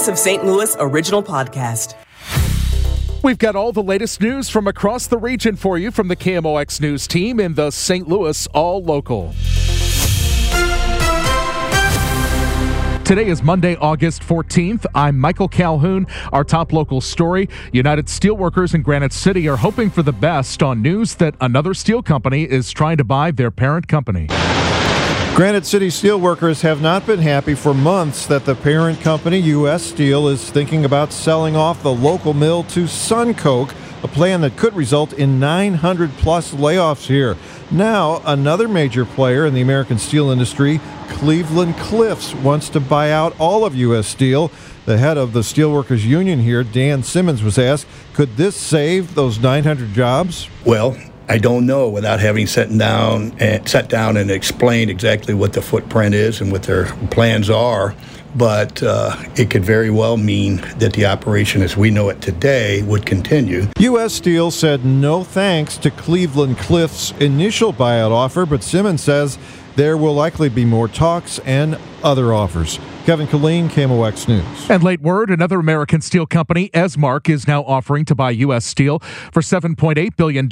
Voice of St. Louis original podcast. We've got all the latest news from across the region for you from the KMOX News team in the St. Louis All Local. Today is Monday, August 14th. I'm Michael Calhoun. Our top local story United Steelworkers in Granite City are hoping for the best on news that another steel company is trying to buy their parent company. Granite City steelworkers have not been happy for months that the parent company, U.S. Steel, is thinking about selling off the local mill to Suncoke, a plan that could result in 900 plus layoffs here. Now, another major player in the American steel industry, Cleveland Cliffs, wants to buy out all of U.S. Steel. The head of the Steelworkers Union here, Dan Simmons, was asked, could this save those 900 jobs? Well, I don't know without having sat down and sat down and explained exactly what the footprint is and what their plans are. But uh, it could very well mean that the operation as we know it today would continue. U.S. Steel said no thanks to Cleveland Cliffs' initial buyout offer, but Simmons says there will likely be more talks and other offers. Kevin Killeen, KMOX News. And late word, another American steel company, Esmark, is now offering to buy U.S. Steel for $7.8 billion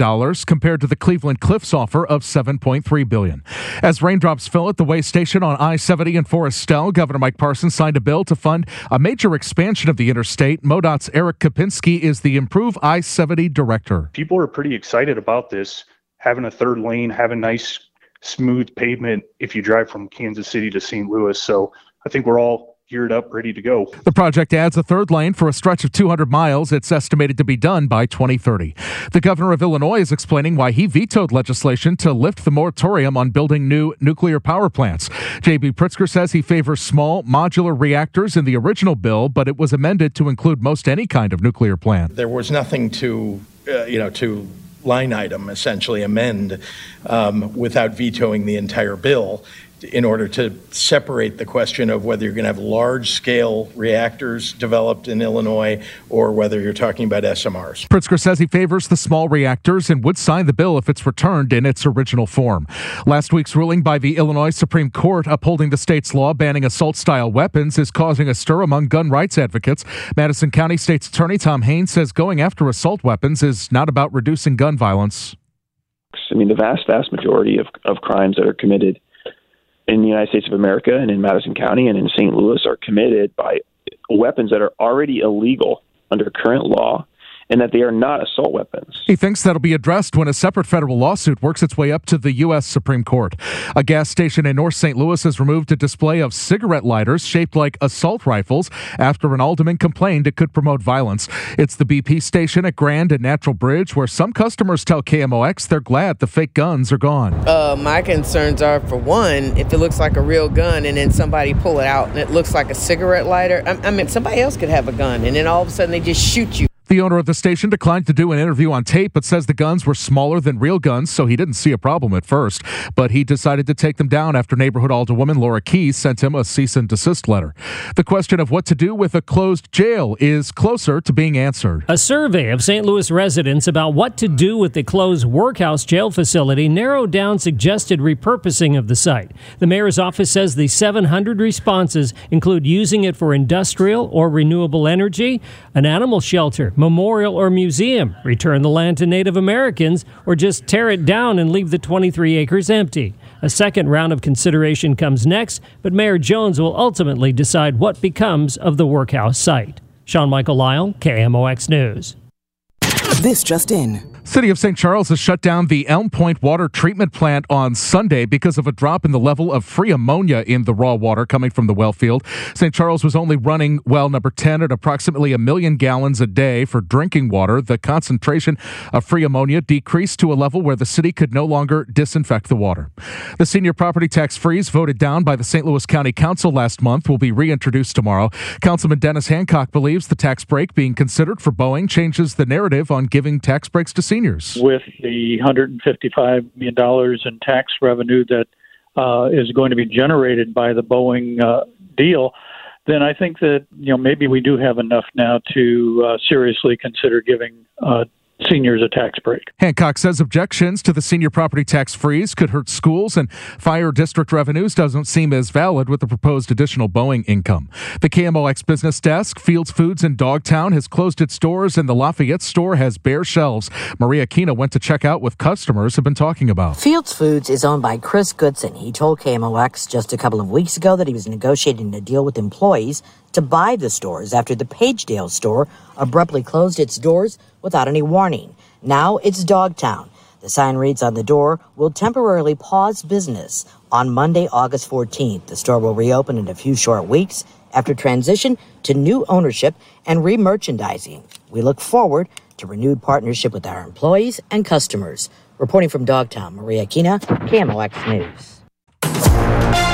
compared to the Cleveland Cliffs offer of 7.3 billion. As raindrops fill at the way station on I-70 in Foristell, Governor Mike Parsons signed a bill to fund a major expansion of the interstate. MoDOT's Eric Kapinski is the Improve I-70 director. People are pretty excited about this, having a third lane, having nice smooth pavement if you drive from Kansas City to St. Louis. So I think we're all geared up, ready to go. The project adds a third lane for a stretch of 200 miles. It's estimated to be done by 2030. The governor of Illinois is explaining why he vetoed legislation to lift the moratorium on building new nuclear power plants. J.B. Pritzker says he favors small modular reactors in the original bill, but it was amended to include most any kind of nuclear plant. There was nothing to, uh, you know, to line item essentially amend um, without vetoing the entire bill in order to separate the question of whether you're going to have large scale reactors developed in Illinois or whether you're talking about SMRs. Pritzker says he favors the small reactors and would sign the bill if it's returned in its original form. Last week's ruling by the Illinois Supreme Court upholding the state's law banning assault style weapons is causing a stir among gun rights advocates. Madison County State's Attorney Tom Haynes says going after assault weapons is not about reducing gun violence. I mean, the vast, vast majority of, of crimes that are committed in the United States of America and in Madison County and in St. Louis are committed by weapons that are already illegal under current law and that they are not assault weapons. He thinks that'll be addressed when a separate federal lawsuit works its way up to the U.S. Supreme Court. A gas station in North St. Louis has removed a display of cigarette lighters shaped like assault rifles after an alderman complained it could promote violence. It's the BP station at Grand and Natural Bridge where some customers tell KMOX they're glad the fake guns are gone. Uh, my concerns are for one, if it looks like a real gun and then somebody pull it out and it looks like a cigarette lighter, I, I mean, somebody else could have a gun and then all of a sudden they just shoot you. The owner of the station declined to do an interview on tape, but says the guns were smaller than real guns, so he didn't see a problem at first. But he decided to take them down after neighborhood alderwoman Laura Keys sent him a cease and desist letter. The question of what to do with a closed jail is closer to being answered. A survey of St. Louis residents about what to do with the closed workhouse jail facility narrowed down suggested repurposing of the site. The mayor's office says the 700 responses include using it for industrial or renewable energy, an animal shelter, memorial, or museum, return the land to Native Americans, or just tear it down and leave the 23 acres empty. A second round of consideration comes next, but Mayor Jones will ultimately decide what becomes of the workhouse site. Sean Michael Lyle, KMOX News. This just in. City of St. Charles has shut down the Elm Point water treatment plant on Sunday because of a drop in the level of free ammonia in the raw water coming from the well field. St. Charles was only running well number 10 at approximately a million gallons a day for drinking water. The concentration of free ammonia decreased to a level where the city could no longer disinfect the water. The senior property tax freeze voted down by the St. Louis County Council last month will be reintroduced tomorrow. Councilman Dennis Hancock believes the tax break being considered for Boeing changes the narrative on giving tax breaks to seniors seniors. With the $155 million in tax revenue that uh, is going to be generated by the Boeing uh, deal, then I think that you know maybe we do have enough now to uh, seriously consider giving uh, seniors a tax break. Hancock says objections to the senior property tax freeze could hurt schools and fire district revenues doesn't seem as valid with the proposed additional Boeing income. The KMOX business desk, Fields Foods in Dogtown, has closed its doors and the Lafayette store has bare shelves. Maria Kina went to check out with customers have been talking about. Fields Foods is owned by Chris Goodson. He told KMOX just a couple of weeks ago that he was negotiating a deal with employees to buy the stores after the Pagedale store abruptly closed its doors without any warning. Now it's Dogtown. The sign reads on the door, will temporarily pause business. On Monday, August 14th, the store will reopen in a few short weeks after transition to new ownership and re-merchandising. We look forward to renewed partnership with our employees and customers. Reporting from Dogtown, Maria Kina, KMOX News.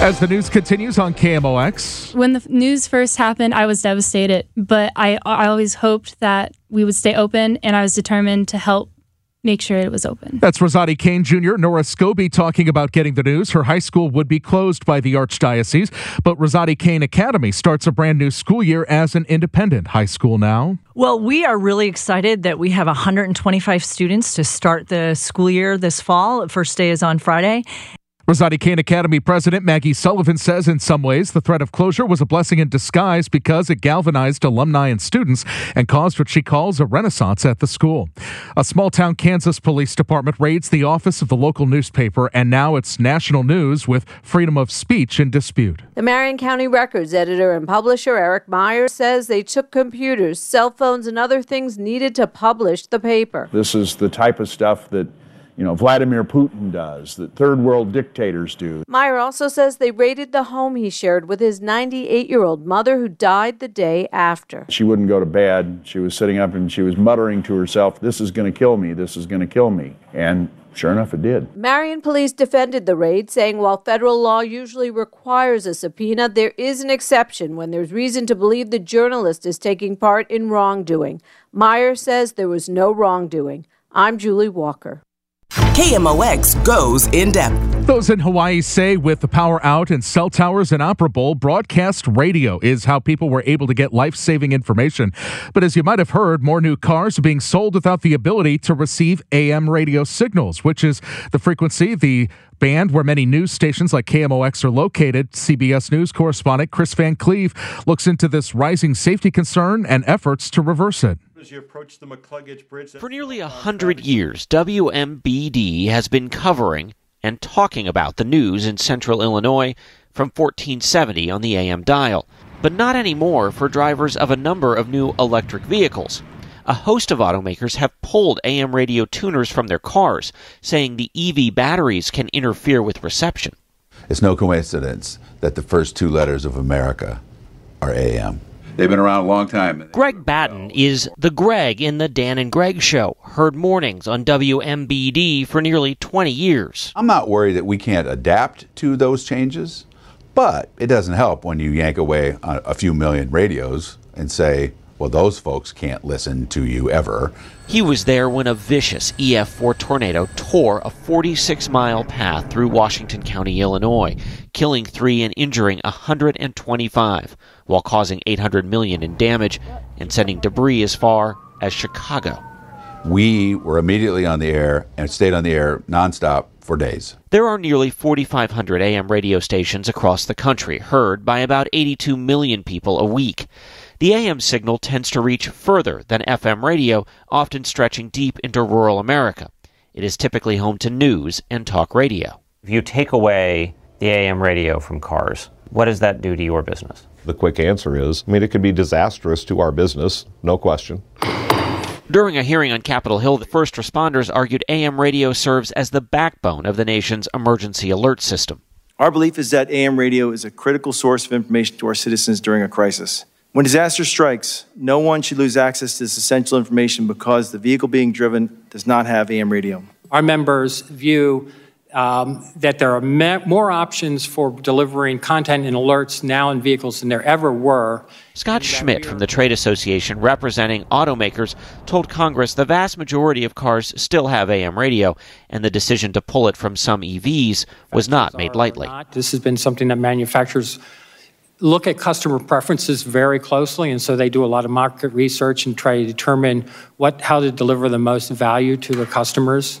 As the news continues on KMOX. When the news first happened, I was devastated, but I, I always hoped that we would stay open, and I was determined to help make sure it was open. That's Rosati Kain Jr., Nora Scobie talking about getting the news. Her high school would be closed by the Archdiocese, but Rosati Kain Academy starts a brand new school year as an independent high school now. Well, we are really excited that we have 125 students to start the school year this fall. First day is on Friday. Rosati Kain Academy President Maggie Sullivan says in some ways the threat of closure was a blessing in disguise because it galvanized alumni and students and caused what she calls a renaissance at the school. A small town Kansas police department raids the office of the local newspaper and now it's national news with freedom of speech in dispute. The Marion County Records editor and publisher Eric Meyer says they took computers, cell phones, and other things needed to publish the paper. This is the type of stuff that you know, Vladimir Putin does, that third world dictators do. Meyer also says they raided the home he shared with his 98 year old mother who died the day after. She wouldn't go to bed. She was sitting up and she was muttering to herself, This is going to kill me. This is going to kill me. And Sure enough, it did. Marion police defended the raid, saying while federal law usually requires a subpoena, there is an exception when there's reason to believe the journalist is taking part in wrongdoing. Meyer says there was no wrongdoing. I'm Julie Walker. KMOX goes in depth. Those in Hawaii say with the power out and cell towers inoperable, broadcast radio is how people were able to get life saving information. But as you might have heard, more new cars are being sold without the ability to receive AM radio signals, which is the frequency, the band where many news stations like KMOX are located. CBS News correspondent Chris Van Cleave looks into this rising safety concern and efforts to reverse it. As you approach the McClugage Bridge, For nearly a hundred years, WMBD has been covering and talking about the news in central Illinois from 1470 on the AM dial, but not anymore for drivers of a number of new electric vehicles. A host of automakers have pulled AM radio tuners from their cars, saying the EV batteries can interfere with reception. It's no coincidence that the first two letters of America are AM. They've been around a long time. Greg Batten is the Greg in the Dan and Greg show, heard mornings on WMBD for nearly 20 years. I'm not worried that we can't adapt to those changes, but it doesn't help when you yank away a few million radios and say, well, those folks can't listen to you ever. He was there when a vicious EF4 tornado tore a 46 mile path through Washington County, Illinois, killing three and injuring 125, while causing 800 million in damage and sending debris as far as Chicago. We were immediately on the air and stayed on the air nonstop for days. There are nearly 4,500 AM radio stations across the country, heard by about 82 million people a week. The AM signal tends to reach further than FM radio, often stretching deep into rural America. It is typically home to news and talk radio. If you take away the AM radio from cars, what does that do to your business? The quick answer is I mean, it could be disastrous to our business, no question. During a hearing on Capitol Hill, the first responders argued AM radio serves as the backbone of the nation's emergency alert system. Our belief is that AM radio is a critical source of information to our citizens during a crisis. When disaster strikes, no one should lose access to this essential information because the vehicle being driven does not have AM radio. Our members view um, that there are me- more options for delivering content and alerts now in vehicles than there ever were. Scott Schmidt from the Trade Association representing automakers told Congress the vast majority of cars still have AM radio, and the decision to pull it from some EVs was not made lightly. This has been something that manufacturers look at customer preferences very closely, and so they do a lot of market research and try to determine what how to deliver the most value to their customers.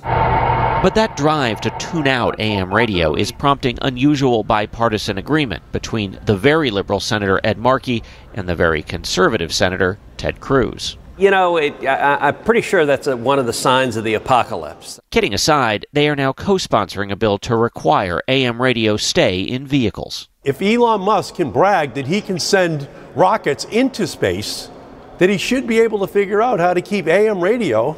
But that drive to tune out AM radio is prompting unusual bipartisan agreement between the very liberal Senator Ed Markey and the very conservative Senator Ted Cruz. You know, it, I, am pretty sure that's a, one of the signs of the apocalypse. Kidding aside, they are now co sponsoring a bill to require AM radio stay in vehicles. If Elon Musk can brag that he can send rockets into space, that he should be able to figure out how to keep AM radio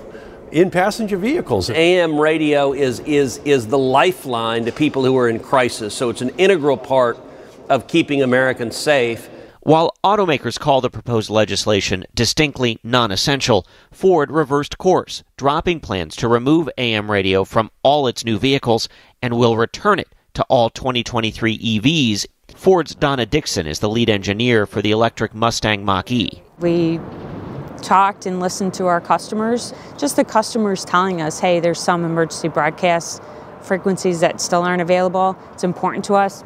in passenger vehicles. AM radio is, is, is the lifeline to people who are in crisis, so it's an integral part of keeping Americans safe. While automakers call the proposed legislation distinctly non essential, Ford reversed course, dropping plans to remove AM radio from all its new vehicles and will return it to all 2023 EVs. Ford's Donna Dickson is the lead engineer for the electric Mustang Mach E. We talked and listened to our customers, just the customers telling us, hey, there's some emergency broadcast frequencies that still aren't available. It's important to us.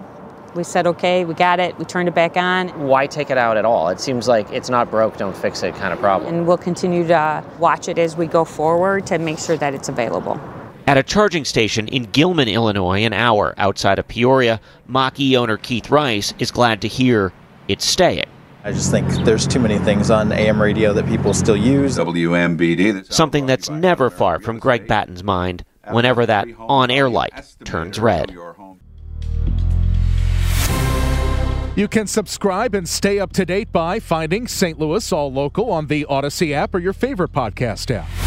We said, okay, we got it, we turned it back on. Why take it out at all? It seems like it's not broke, don't fix it kind of problem. And we'll continue to watch it as we go forward to make sure that it's available. At a charging station in Gilman, Illinois, an hour outside of Peoria, Mach E owner Keith Rice is glad to hear it's staying. I just think there's too many things on AM radio that people still use. WMBD. Something that's never far from Greg Batten's mind whenever that on air light turns red. You can subscribe and stay up to date by finding St. Louis All Local on the Odyssey app or your favorite podcast app.